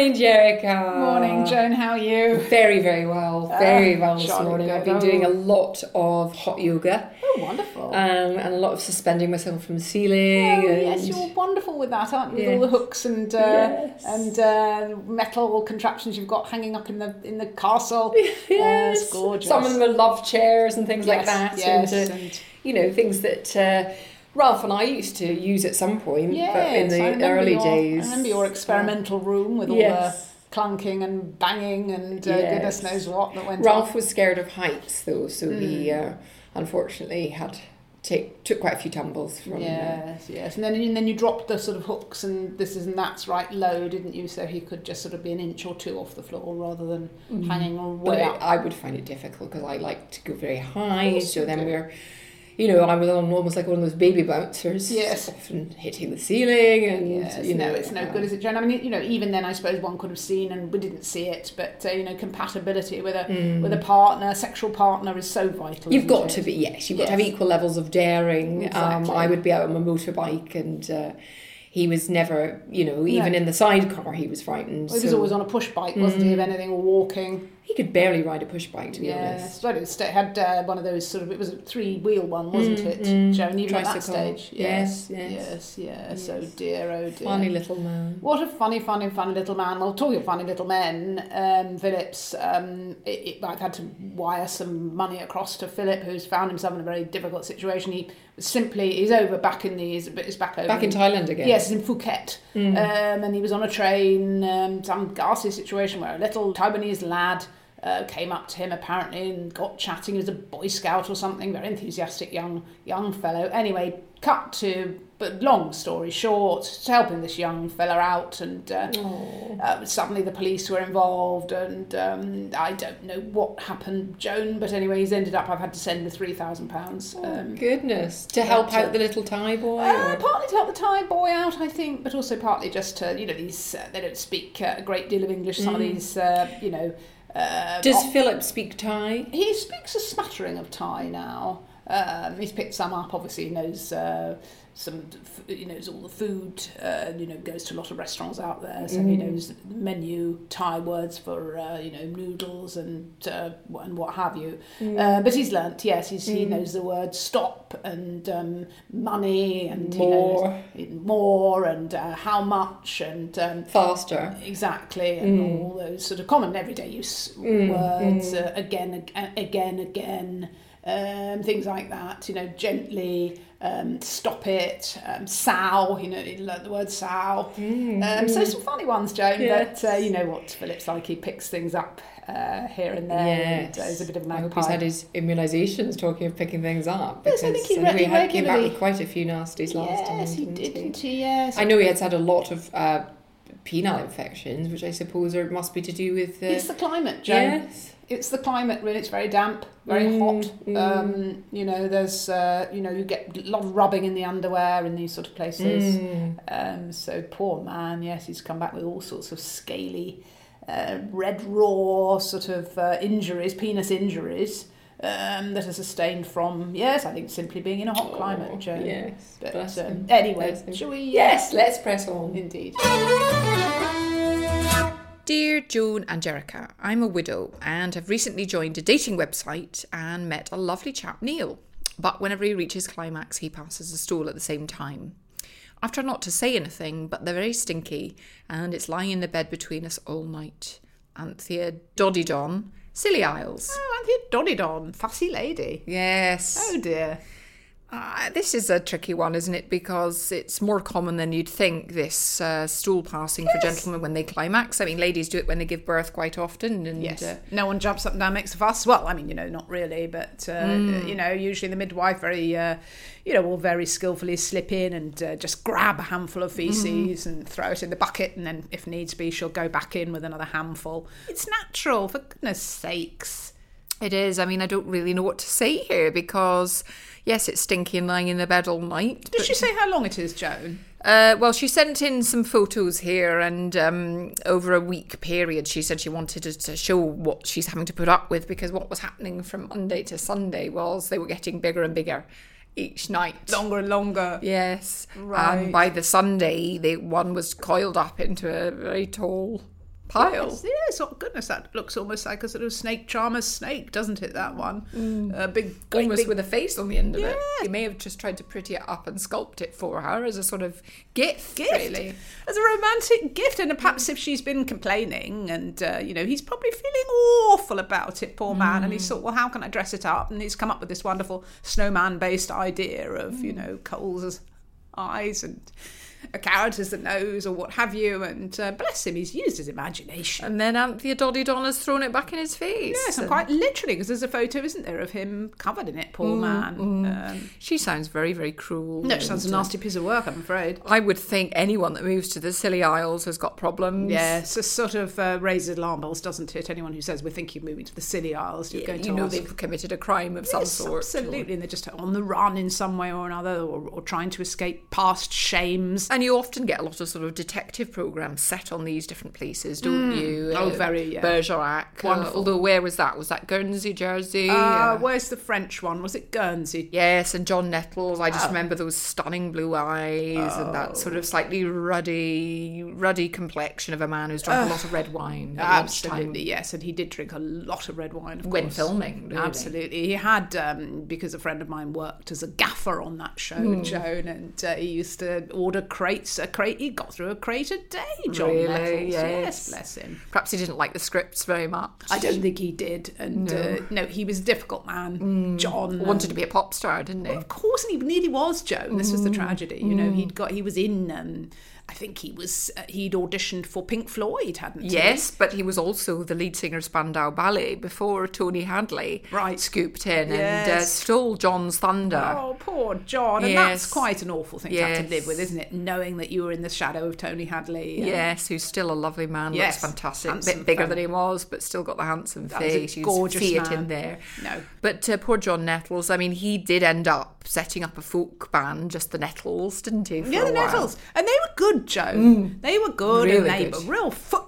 Morning, Jericha. Morning, Joan. How are you? Very, very well. Very Ah, well this morning. I've been doing a lot of hot yoga Oh, wonderful. um, and a lot of suspending myself from the ceiling. Oh, and yes, you're wonderful with that, aren't you? With Yes. all the hooks and uh, Yes. and uh, metal contraptions you've got hanging up in the in the castle. Yes. it's gorgeous. Some of them are love chairs and things like that. yes, and, uh, and- you know, things that uh, Ralph and I used to use at some point Yes, but in I the early your, days. I remember your experimental room with all Yes. the clunking and banging and uh, Yes. goodness knows what that went Ralph on. was scared of heights though, so he Hmm. uh, unfortunately had take took quite a few tumbles from uh, Yes, yes, and then and then you dropped the sort of hooks and this is and that's right low, didn't you? So he could just sort of be an inch or two off the floor rather than hanging Mm-hmm. But way I, up. I would find it difficult because I like to go very high. So then do. we're, you know, I was on almost like one of those baby bouncers. Yes. Often hitting the ceiling and, Yes, you know. no, it's no uh, good, is it, Jen? I mean, you know, even then, I suppose one could have seen, and we didn't see it, but uh, you know, compatibility with a with a partner, sexual partner, is so vital. Mm. You've got it? to be, yes, you've got to have equal levels of daring. Um, I would be out on my motorbike and uh, he was never, you know, even No. in the sidecar, he was frightened. Well, he was so always on a push bike, wasn't he? If anything, or walking. He could barely ride a push bike, to be honest. Yes, but it had uh, one of those sort of. It was a three-wheel one, wasn't it, Joan? Even at that Tricycle. stage. Yes, yes, yes. yes. yes. Oh dear, oh dear. Funny little man. What a funny, funny, funny little man. Well, talking of funny little men, um, Phillips, um, it, it, I've had to wire some money across to Philip, who's found himself in a very difficult situation. He simply, he's over back in the, he's, he's back over. Back in Thailand again. Yes, he's in Phuket. Um, and he was on a train, um, some ghastly situation where a little Taiwanese lad uh, came up to him apparently and got chatting. He was a Boy Scout or something, very enthusiastic young young fellow. Anyway, cut to, but long story short, helping this young fella out, and uh, uh, suddenly the police were involved, and um, I don't know what happened, Joan, but anyway, he's ended up. I've had to send the three thousand pounds. Um, Goodness. To help out the little Thai boy? uh, partly to help the Thai boy out, I think, but also partly just to, you know, these, uh, they don't speak uh, a great deal of English, some of these, uh, you know. Uh, Does op- Philip speak Thai? he speaks a smattering of Thai now. Um, he's picked some up, obviously, he knows uh, some, he knows all the food, uh, you know, goes to a lot of restaurants out there, so he knows the menu Thai words for, uh, you know, noodles and uh, and what have you. Uh, but he's learnt, yes, he's, he knows the word stop and um, money and More. he knows more and uh, how much and um, Faster. Exactly, and all those sort of common everyday use words, Uh, again, again, again, um, things like that. You know, gently, um, stop it, um, sow. You know, learn the word sow. Um, so some funny ones, Joan. Yes. But uh, you know what Philip's like. He picks things up uh, here and there. And, uh, he's a bit of a I hope he's had his immunisations talking of picking things up. Yes, I think he I re- he had, came back with quite a few nasties last time. yes, he didn't did, didn't he? Yes. I know he has had a lot of uh, penile infections, which I suppose are, must be to do with. Uh, It's the climate, Joan. yes. it's the climate really it's very damp very Mm, hot um, you know there's uh, you know you get a lot of rubbing in the underwear in these sort of places Mm. um, so poor man yes he's come back with all sorts of scaly uh, red raw sort of uh, injuries penis injuries um, that are sustained from yes I think simply being in a hot climate Oh, Joan. Yes. but bless um, anyway Bless shall we uh, Yes, let's press on. indeed Dear Joan and Jericha, I'm a widow and have recently joined a dating website and met a lovely chap, Neil. But whenever he reaches climax, he passes a stool at the same time. I've tried not to say anything, but they're very stinky, and it's lying in the bed between us all night. Anthea Doddydon, Scilly Isles. oh Anthea Doddydon fussy lady Yes. oh dear Uh, this is a tricky one, isn't it? Because it's more common than you'd think, this uh, stool passing for gentlemen when they climax. I mean, ladies do it when they give birth quite often. And, Yes. uh, no one jumps up and down, makes a fuss. Well, I mean, you know, not really, but uh, Hmm. you know, usually the midwife very, uh, you know, will very skillfully slip in and uh, just grab a handful of feces Hmm. and throw it in the bucket, and then if needs be, she'll go back in with another handful. It's natural, for goodness sakes. It is. I mean, I don't really know what to say here because, yes, it's stinky and lying in the bed all night. Did she say how long it is, Joan? Uh, well, she sent in some photos here, and um, over a week period, she said she wanted us to show what she's having to put up with because what was happening from Monday to Sunday was they were getting bigger and bigger each night. Longer and longer. Yes, Right. and by the Sunday, the one was coiled up into a very tall pile. Yes, yes, oh goodness, that looks almost like a sort of snake charmer's snake, doesn't it? That one, mm. a big, great Almost big with a face on the end of it. He may have just tried to pretty it up and sculpt it for her as a sort of gift, gift really. as a romantic gift and perhaps if she's been complaining and uh, you know he's probably feeling awful about it poor man and he's mm. thought well how can i dress it up and he's come up with this wonderful snowman based idea of you mm. know cole's eyes and a carrot as the nose or what have you and uh, bless him he's used his imagination And then Anthea Doddy Donna's thrown it back in his face. Yes, and quite literally, because there's a photo, isn't there, of him covered in it, poor man. Um, She sounds very, very cruel. no, it sounds a uh, nasty piece of work, I'm afraid. I would think anyone that moves to the Scilly Isles has got problems. Yes, it sort of uh, raises alarm bells, doesn't it? Anyone who says we're thinking of moving to the Scilly Isles, you're going to You know ask. they've committed a crime of some sort. absolutely, and they're just on the run in some way or another, or, or trying to escape past shames. And you often get a lot of sort of detective programs set on these different places, don't you? Oh, very, yeah. Bergerac. uh, Wonderful. although where was that? Was that Guernsey, Jersey? Uh, Uh, where's the French one? Was it Guernsey? Yes, and John Nettles. I Oh. just remember those stunning blue eyes and that sort of slightly ruddy, ruddy complexion of a man who's drunk a lot of red wine. at lunchtime. Absolutely, yes, and he did drink a lot of red wine. Of course. When course. filming, really. absolutely, he had um, because a friend of mine worked as a gaffer on that show, Joan, and uh, he used to order crates. A crate, he got through a crate a day. John Really? Nettles, Yes. bless him. Perhaps he didn't like the scripts very much. I don't think he did, and no, uh, no he was a difficult man. John wanted to be a pop star, didn't he? Of course, and he nearly was Joan. This was the tragedy. You know, he'd got he was in. Um, I think he was uh, he'd auditioned for Pink Floyd, hadn't he? Yes, but he was also the lead singer of Spandau Ballet before Tony Hadley Right. scooped in and uh, stole John's thunder. Oh, poor John. And that's quite an awful thing to have to live with, isn't it? Knowing that you were in the shadow of Tony Hadley. Yes, who's still a lovely man. Yes, Looks fantastic. A bit bigger fella. than he was, but still got the handsome was a face. Gorgeous man. in there. No. But uh, poor John Nettles, I mean, he did end up setting up a folk band, just the Nettles, didn't he? Yeah, the? Nettles. And they were good, Joe. Mm. They were good Really and they good. were real foot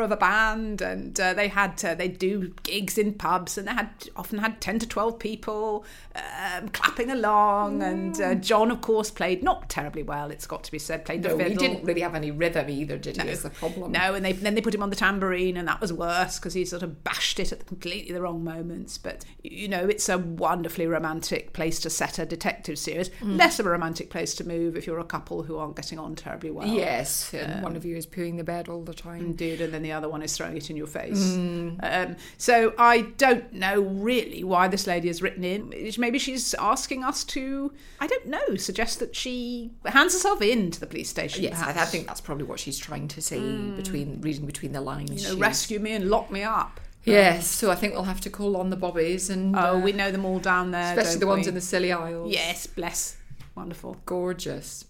of a band and uh, they had uh, they do gigs in pubs and they had often had 10 to 12 people um, clapping along and uh, John of course played not terribly well it's got to be said played the No, fiddle he didn't really have any rhythm either, did he? Is the problem? No, and they, then they put him on the tambourine, and that was worse because he sort of bashed it at the completely the wrong moments. But you know, it's a wonderfully romantic place to set a detective series. Mm. Less of a romantic place to move if you're a couple who aren't getting on terribly well. Yes, and one of you is pooing the bed all the time. Indeed, and then the other one is throwing it in your face. Mm. Um, so I don't know really why this lady has written in. Maybe she's asking us to, I don't know, suggest that she hands herself in to the police station. Yes, I, I think that's probably what she's trying to say between reading between the lines. You know, rescue me and lock me up. Yes, so I think we'll have to call on the bobbies and Oh, uh, we know them all down there. especially the ones we? in the Scilly Isles. Yes, bless. Wonderful. gorgeous.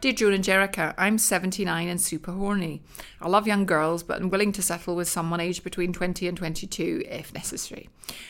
Dear Joan and Jerica, I'm 79 and super horny. I love young girls, but I'm willing to settle with someone aged between 20 and 22 if necessary.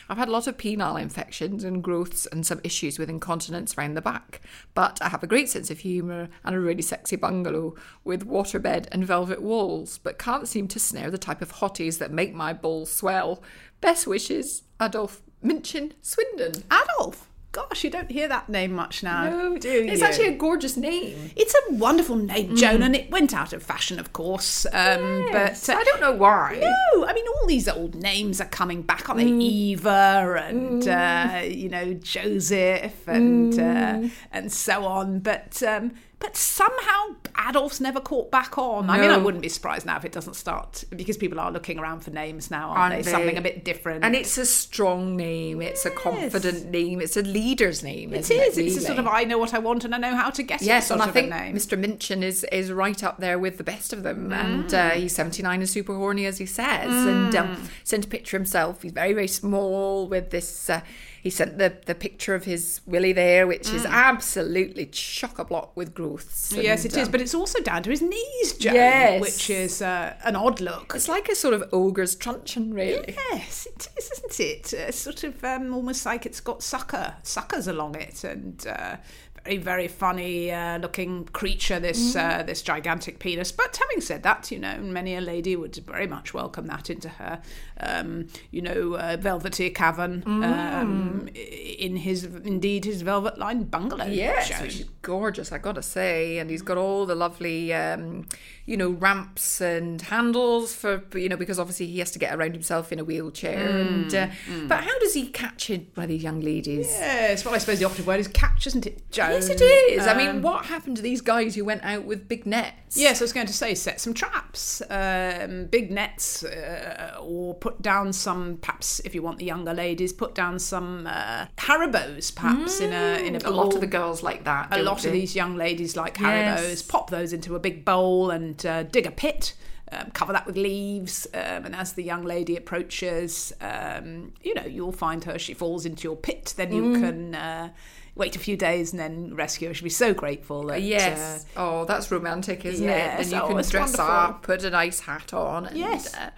I've had a lot of penile infections and growths and some issues with incontinence around the back, but I have a great sense of humour and a really sexy bungalow with waterbed and velvet walls, but can't seem to snare the type of hotties that make my balls swell. Best wishes, Adolf Minchin Swindon. Adolf. Gosh, you don't hear that name much now, no, do you? It's actually a gorgeous name. It's a wonderful name, Joan, and it went out of fashion, of course. Um, Yes, but uh, I don't know why. No, I mean all these old names are coming back, aren't they? Eva and uh, you know Joseph and uh, and so on. But um, but somehow Adolf's never caught back on. I mean, I wouldn't be surprised now if it doesn't start because people are looking around for names now, aren't, Aren't they? they? Something a bit different. And it's a strong name. It's a confident name. It's a leader's name. it is. It's a sort of I know what I want and I know how to get it. Yes, and I think name. Mr. Minchin is is right up there with the best of them. And uh, he's 79 and super horny, as he says. And um, sent a picture himself. He's very, very small with this. Uh, he sent the, the picture of his Willie there, which is absolutely chock a block with growths. Yes, And, it is, um, but it's also down to his knees, Joan, Yes. which is uh, an odd look. it's like a sort of ogre's truncheon, really. Yes, it is, isn't it? Uh, sort of um, almost like it's got sucker suckers along it, and uh, very very funny uh, looking creature. This uh, this gigantic penis. But having said that, you know, many a lady would very much welcome that into her, um, you know, uh, velvety cavern um, in his indeed his velvet lined bungalow. Yes, which is gorgeous, I gotta say. And he's got all the lovely, um, you know, ramps and handles for, you know, because obviously he has to get around himself in a wheelchair. and uh, But how does he catch it by these young ladies? Yes, well, I suppose the operative word is catch, isn't it, Joan? Yes, it is. I mean, Um, what happened to these guys who went out with big nets? Yes, I was going to say set some traps, um, big nets, uh, or put down some. Perhaps if you want the younger ladies, put down some uh, Haribos, perhaps in a in a, a lot of the girls like that. A lot of these young ladies like Yes. Haribos. Pop those into a big bowl and uh, dig a pit. Um, cover that with leaves, um, and as the young lady approaches, um, you know you'll find her. She falls into your pit. Then you Mm. can uh, wait a few days and then rescue her. She'll be so grateful. That, Yes. uh, oh, that's romantic, isn't yes. it? And you Oh, can dress wonderful. up, put a nice hat on. And, Yes. Uh,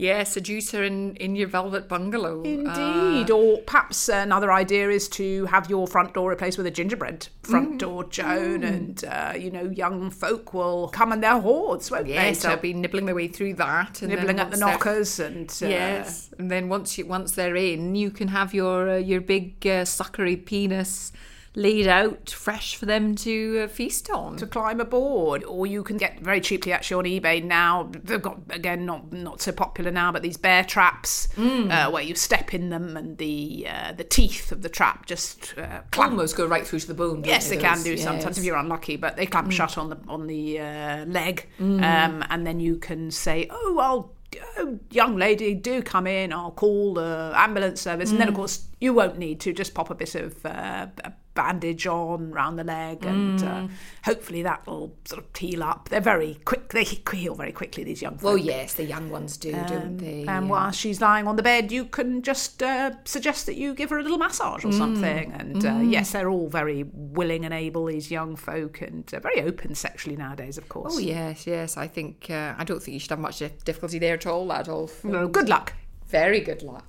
yeah, seduce her in, in your velvet bungalow. Uh, Indeed. or perhaps another idea is to have your front door replaced with a gingerbread front Mm. door, Joan, and uh, you know, young folk will come in their hordes, won't Yes, they? they'll be nibbling their way through that, and nibbling at the knockers and uh, Yes, and then once you once they're in, you can have your uh, your big uh, suckery penis laid out, fresh for them to uh, feast on. to climb aboard, or you can get very cheaply actually on eBay now. They've got again not not so popular now, but these bear traps Mm. uh, where you step in them and the uh, the teeth of the trap just uh, clamp Almost go right through to the bone. Yes, they those? can do sometimes Yes. Mm. if you're unlucky, but they clamp shut on the on the uh, leg, um, and then you can say, "Oh, I'll." Oh, young lady, do come in. I'll call the ambulance service, Mm. and then of course you won't need to. Just pop a bit of uh, a bandage on round the leg, and uh, Mm. hopefully that will sort of heal up. They're very quick; they heal very quickly. These young. Folk. Well, yes, the young ones do, don't they? And while she's lying on the bed, you can just uh, suggest that you give her a little massage Mm. or something. And uh, yes, they're all very willing and able, these young folk, and uh, very open sexually nowadays, of course. Oh yes, yes. I think uh, I don't think you should have much difficulty there at all, Adolf. No, good luck. Very good luck.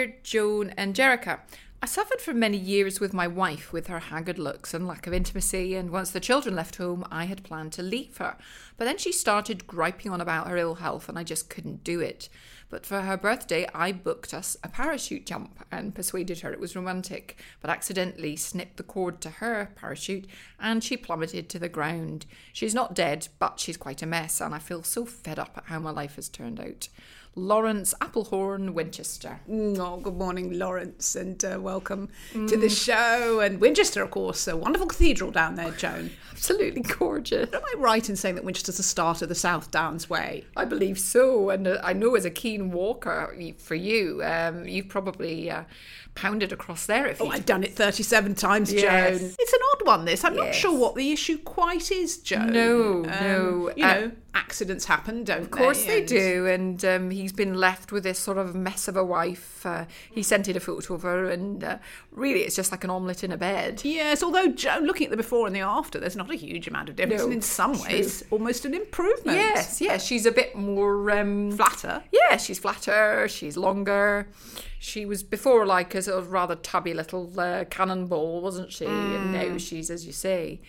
Dear Joan and Jericha, I suffered for many years with my wife with her haggard looks and lack of intimacy, and once the children left home, I had planned to leave her. But then she started griping on about her ill health, and I just couldn't do it. But for her birthday, I booked us a parachute jump and persuaded her it was romantic, but accidentally snipped the cord to her parachute and she plummeted to the ground. She's not dead, but she's quite a mess, and I feel so fed up at how my life has turned out. Lawrence Applehorn, Winchester. Oh, good morning, Lawrence, and uh, welcome to the show. And Winchester, of course, a wonderful cathedral down there, Joan. Absolutely gorgeous. Am I right in saying that Winchester's the start of the South Downs Way? I believe so, and uh, I know as a keen walker for you, um, you've probably uh, pounded across there. If Oh, I've done it 37 times, Yes. Joan. It's an odd one, this. I'm not sure what the issue quite is, Joan. No, no. You Uh, know, accidents happen, don't they? Of course they and- do, and um, he's been left with this sort of mess of a wife. Uh, he sent in a photo of her, and uh, really, it's just like an omelette in a bed. Yes, although Joan, looking at the before and the after, there's not a huge amount of difference, No, and in some true. ways, almost an improvement. Yes, yes, she's a bit more um, Flatter. Yeah, she's flatter, she's longer. She was before like a sort of rather tubby little uh, cannonball, wasn't she? And now she's, as you say,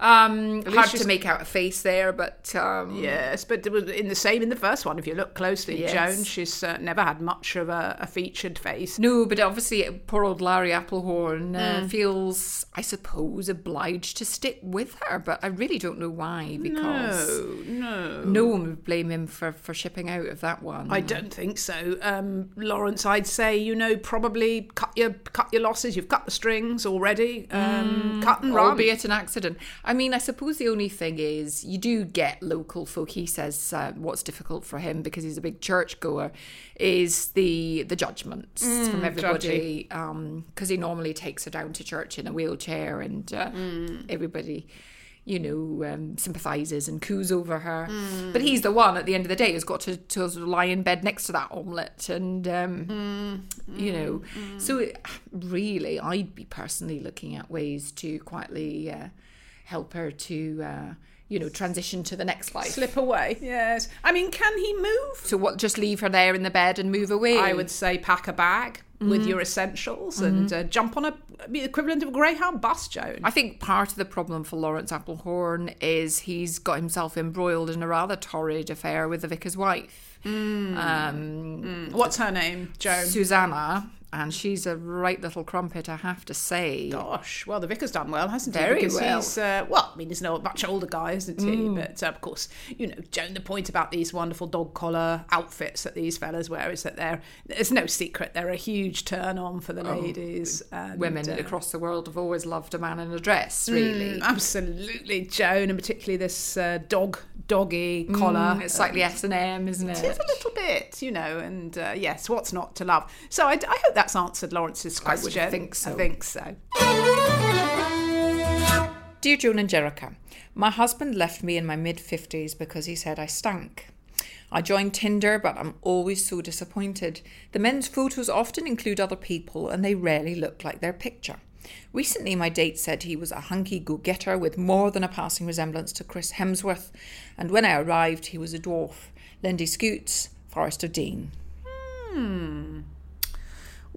Um, hard to make out a face there, but um, Yes, but it was in the same in the first one. If you look closely, Yes. Joan, she's uh, never had much of a, a featured face. No, but obviously, poor old Larry Applehorn uh, feels, I suppose, obliged to stick with her, but I really don't know why because no. no no one would blame him for, for shipping out of that one. I don't think so, um, Lawrence. I'd say you know probably cut your cut your losses. You've cut the strings already. Um, cut and run. albeit an accident. I mean, I suppose the only thing is you do get local folk. He says uh, what's difficult for him because he's a big church goer is the the judgments from everybody because he normally takes her down to church in a wheelchair and uh, everybody. You know, um, sympathises and coos over her, but he's the one at the end of the day who's got to, to sort of lie in bed next to that omelette, and um, you know, so it, really, I'd be personally looking at ways to quietly uh, help her to, uh, you know, transition to the next life. Slip away. Yes. I mean, can he move? So what? Just leave her there in the bed and move away. I would say pack a bag with your essentials and uh, jump on a the equivalent of a Greyhound bus, Joan. I think part of the problem for Lawrence Applehorn is he's got himself embroiled in a rather torrid affair with the vicar's wife, um, What's her name, Joan? Susanna, and she's a right little crumpet, I have to say. Gosh, well, the vicar's done well, hasn't he? Very because well. He's, uh, well, I mean, he's no much older guy, isn't he? But uh, of course, you know, Joan, the point about these wonderful dog collar outfits that these fellas wear is that they're, there's no secret, they're a huge turn on for the ladies. And, Women uh, across the world have always loved a man in a dress, really. Mm, absolutely, Joan, and particularly this uh, dog, doggy collar. Mm, It's slightly S and M, isn't it? It is a little bit, you know, and uh, yes, what's not to love? So I, I hope that's answered Lawrence's question. I think so. I think so. Dear Joan and Jericha, my husband left me in my mid 50s because he said I stank. I joined Tinder, but I'm always so disappointed. The men's photos often include other people and they rarely look like their picture. Recently, my date said he was a hunky go getter with more than a passing resemblance to Chris Hemsworth, and when I arrived, he was a dwarf. Lindy Scoots, Forest of Dean. Hmm.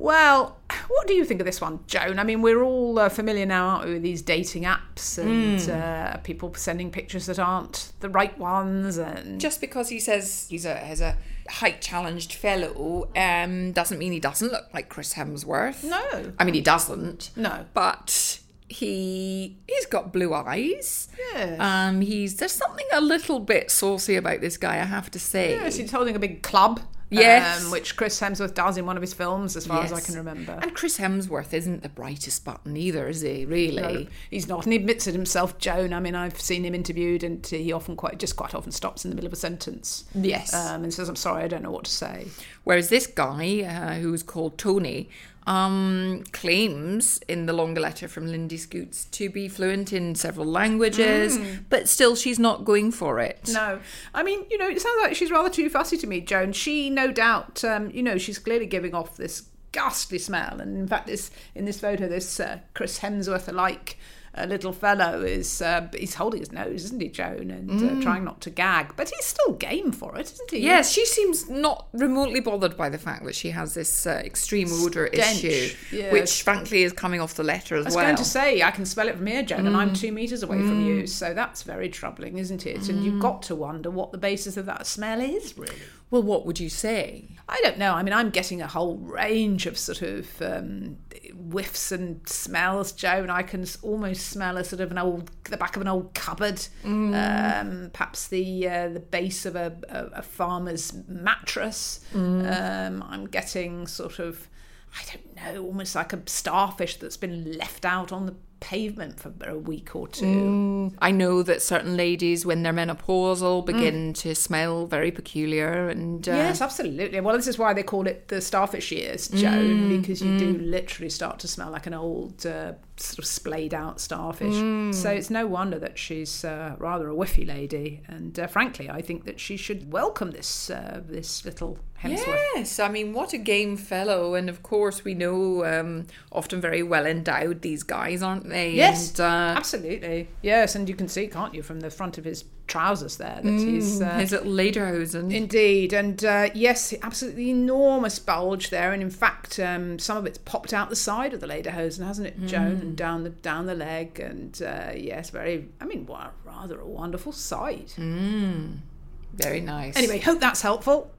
Well, what do you think of this one, Joan? I mean, we're all uh, familiar now, aren't we, with these dating apps and uh, people sending pictures that aren't the right ones, and just because he says he's a has a height challenged fellow um doesn't mean he doesn't look like Chris Hemsworth. No. I mean he doesn't. No. But he he's got blue eyes. Yes. Um he's there's something a little bit saucy about this guy, I have to say. yes, he's holding a big club. Yes. um, which Chris Hemsworth does in one of his films, as far as I can remember. And Chris Hemsworth isn't the brightest button either, is he? Really? He's not, and he admits it himself, Joan. I mean, I've seen him interviewed, and he often quite just quite often stops in the middle of a sentence. Yes. um, and says, "I'm sorry, I don't know what to say." Whereas this guy, uh, who's called Tony, um, claims in the longer letter from Lindy Scoots to be fluent in several languages, but still she's not going for it. No, I mean, you know, it sounds like she's rather too fussy to me, Joan. She, no doubt, um, you know, she's clearly giving off this ghastly smell, and in fact, this in this photo, this uh, Chris Hemsworth alike. A little fellow is uh, he's holding his nose, isn't he, Joan, and uh, trying not to gag, but he's still game for it, isn't he? Yes, she seems not remotely bothered by the fact that she has this uh, extreme odour issue, yes. which frankly is coming off the letter as well. I was well. going to say, I can smell it from here, Joan, and I'm two metres away from you, so that's very troubling, isn't it? And you've got to wonder what the basis of that smell is, really. Well, what would you say? I don't know. I mean, I'm getting a whole range of sort of um, whiffs and smells, Joan. I can almost smell a sort of an old, the back of an old cupboard, um, perhaps the uh, the base of a, a, a farmer's mattress. Um, I'm getting sort of, I don't know, almost like a starfish that's been left out on the pavement for a week or two. I know that certain ladies, when they're menopausal, begin to smell very peculiar, and uh, Yes, absolutely. Well, this is why they call it the starfish years, Joan, because you do literally start to smell like an old, uh, sort of splayed out starfish. So it's no wonder that she's uh, rather a whiffy lady. And uh, frankly, I think that she should welcome this uh, this little Hemsworth. Yes, I mean, what a game fellow. And of course, we know um, often very well endowed these guys, aren't Yes, And, uh, absolutely. Yes, and you can see, can't you, from the front of his trousers there that he's. Uh, his little lederhosen. Indeed, and uh, yes, absolutely enormous bulge there, and in fact, um, some of it's popped out the side of the lederhosen, hasn't it, Joan, and down the down the leg, and uh, yes, very. I mean, what rather a wonderful sight. Very nice. Anyway, hope that's helpful.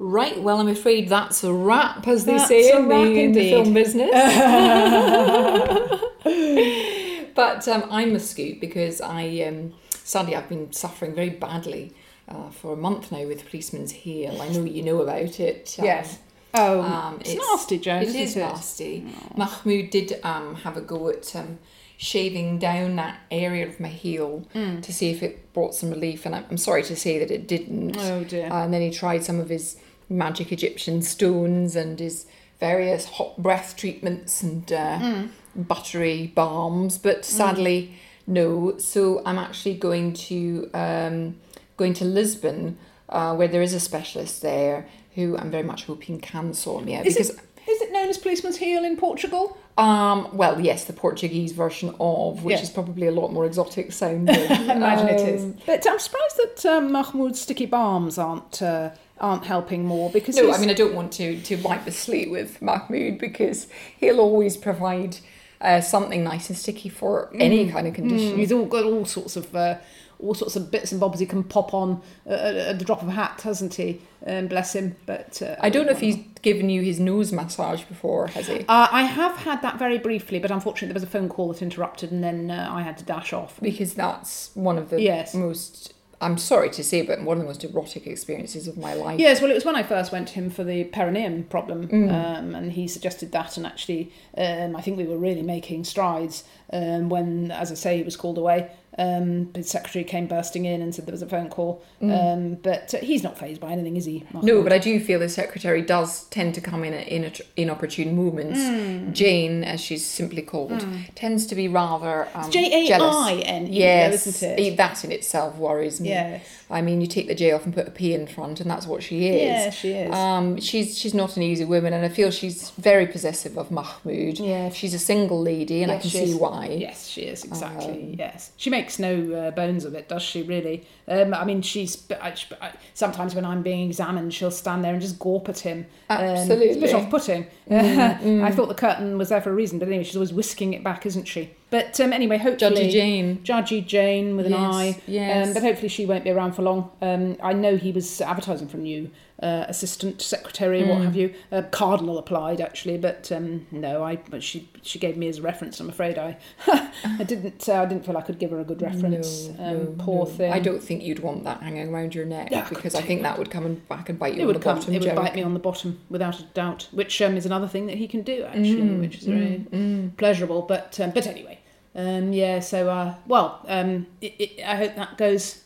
Right, well, I'm afraid that's a wrap, as they That's say in the, in the film business. but um, I'm a scoop because I, um, sadly, I've been suffering very badly uh, for a month now with policeman's heel. I know you know about it. um, Yes. Oh, um, it's, nasty, Joan. It is nasty. Mahmoud did um, have a go at um, shaving down that area of my heel Mm. to see if it brought some relief, and I'm, I'm sorry to say that it didn't. Oh, dear. Uh, and then he tried some of his magic Egyptian stones and his various hot breath treatments and uh, Mm. buttery balms, but sadly, no. So I'm actually going to um, going to Lisbon, uh, where there is a specialist there who I'm very much hoping can sort me out Is because. it, is it known as policeman's heel in Portugal? Um, well, yes, the Portuguese version of, which Yeah. is probably a lot more exotic sounding. I imagine it Um, is. But I'm surprised that um, Mahmoud's sticky balms aren't uh, aren't helping more because No, he's- I mean I don't want to to wipe the slate with Mahmoud because he'll always provide uh, something nice and sticky for any kind of condition. He's all got all sorts of uh, all sorts of bits and bobs he can pop on uh, at, at the drop of a hat, hasn't he? Um, bless him. But uh, I don't know if he's given you his nose massage before, has he? Uh, I have had that very briefly, but unfortunately there was a phone call that interrupted, and then uh, I had to dash off. Because that's one of the Yes. most. I'm sorry to say, but one of the most erotic experiences of my life. Yes, well, it was when I first went to him for the perineum problem, Mm. um, and he suggested that, and actually, um, I think we were really making strides um, when, as I say, he was called away. Um, his secretary came bursting in and said there was a phone call, um, but uh, he's not phased by anything, is he? Mm. No, but I do feel the secretary does tend to come in at in inopportune moments. Hmm. Jane, as she's simply called, tends to be rather um, J A. I N Yes, isn't it? that in itself worries me. Yes. I mean, you take the J off and put a P in front, and that's what she is. Yeah, she is. Um, she's she's not an easy woman, and I feel she's very possessive of Mahmoud. Yes. she's a single lady, and I can see is. why. Yes, she is exactly. Um, yes, she makes no uh, bones of it, does she? Really? Um, I mean, she's. but I, I, sometimes when I'm being examined, she'll stand there and just gawp at him. Um, it's a bit off-putting. Mm, I thought the curtain was there for a reason, but anyway, she's always whisking it back, isn't she? But um, anyway, hopefully, Judgy Jane. Judgy Jane with an Yes, eye. yes. Um, but hopefully she won't be around for long. Um, I know he was advertising for new uh, assistant secretary, Mm. what have you. Uh, Cardinal applied actually, but um, no, I. But she she gave me as a reference. I'm afraid I I didn't uh, I didn't feel I could give her a good reference. No, um, no, poor no. thing. I don't think you'd want that hanging around your neck Yeah, because I think that would come and back and bite you It on the come. bottom. It would bite me on the bottom without a doubt, which um, is another thing that he can do actually, Mm, which is very pleasurable. But um, but anyway, um, yeah. So uh, well, um, it, I hope that goes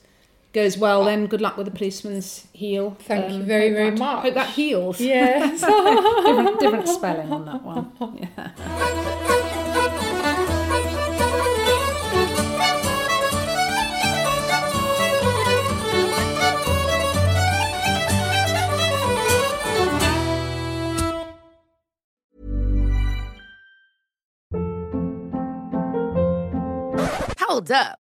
goes well. Then good luck with the policeman's heel. Thank you Um, very, very that- much. Hope that heals. Yes. different, different spelling on that one. Yeah. Hold up.